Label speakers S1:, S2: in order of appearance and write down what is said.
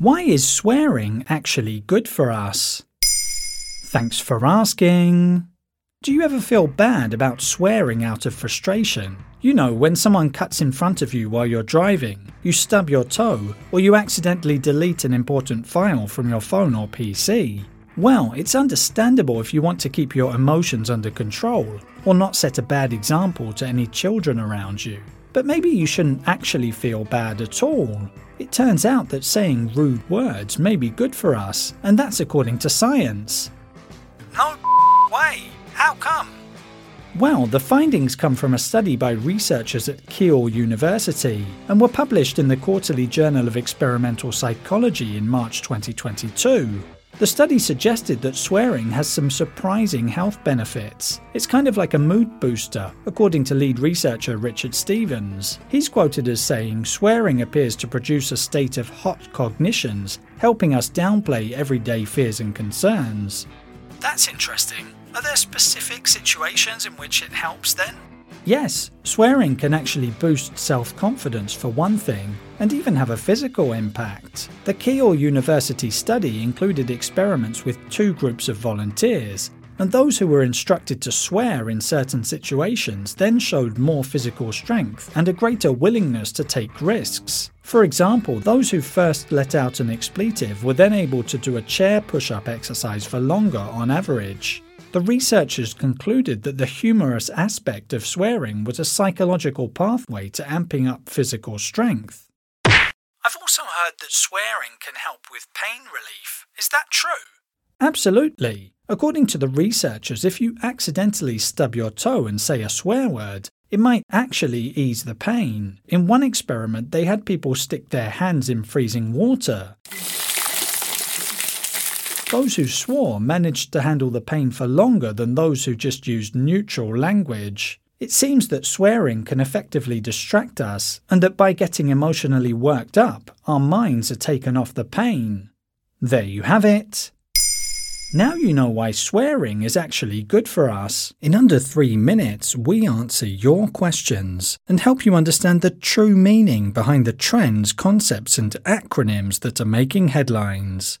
S1: Why is swearing actually good for us? Thanks for asking. Do you ever feel bad about swearing out of frustration? You know, when someone cuts in front of you while you're driving, you stub your toe, or you accidentally delete an important file from your phone or PC. Well, it's understandable if you want to keep your emotions under control, or not set a bad example to any children around you. But maybe you shouldn't actually feel bad at all. It turns out that saying rude words may be good for us, and that's according to science.
S2: No way! How come?
S1: Well, the findings come from a study by researchers at Keele University and were published in the Quarterly Journal of Experimental Psychology in March 2022. The study suggested that swearing has some surprising health benefits. It's kind of like a mood booster, according to lead researcher Richard Stephens. He's quoted as saying swearing appears to produce a state of hot cognitions, helping us downplay everyday fears and concerns.
S2: That's interesting. Are there specific situations in which it helps then?
S1: Yes, swearing can actually boost self confidence for one thing, and even have a physical impact. The Keele University study included experiments with two groups of volunteers, and those who were instructed to swear in certain situations then showed more physical strength and a greater willingness to take risks. For example, those who first let out an expletive were then able to do a chair push up exercise for longer on average. The researchers concluded that the humorous aspect of swearing was a psychological pathway to amping up physical strength.
S2: I've also heard that swearing can help with pain relief. Is that true?
S1: Absolutely. According to the researchers, if you accidentally stub your toe and say a swear word, it might actually ease the pain. In one experiment, they had people stick their hands in freezing water. Those who swore managed to handle the pain for longer than those who just used neutral language. It seems that swearing can effectively distract us, and that by getting emotionally worked up, our minds are taken off the pain. There you have it. Now you know why swearing is actually good for us. In under three minutes, we answer your questions and help you understand the true meaning behind the trends, concepts, and acronyms that are making headlines.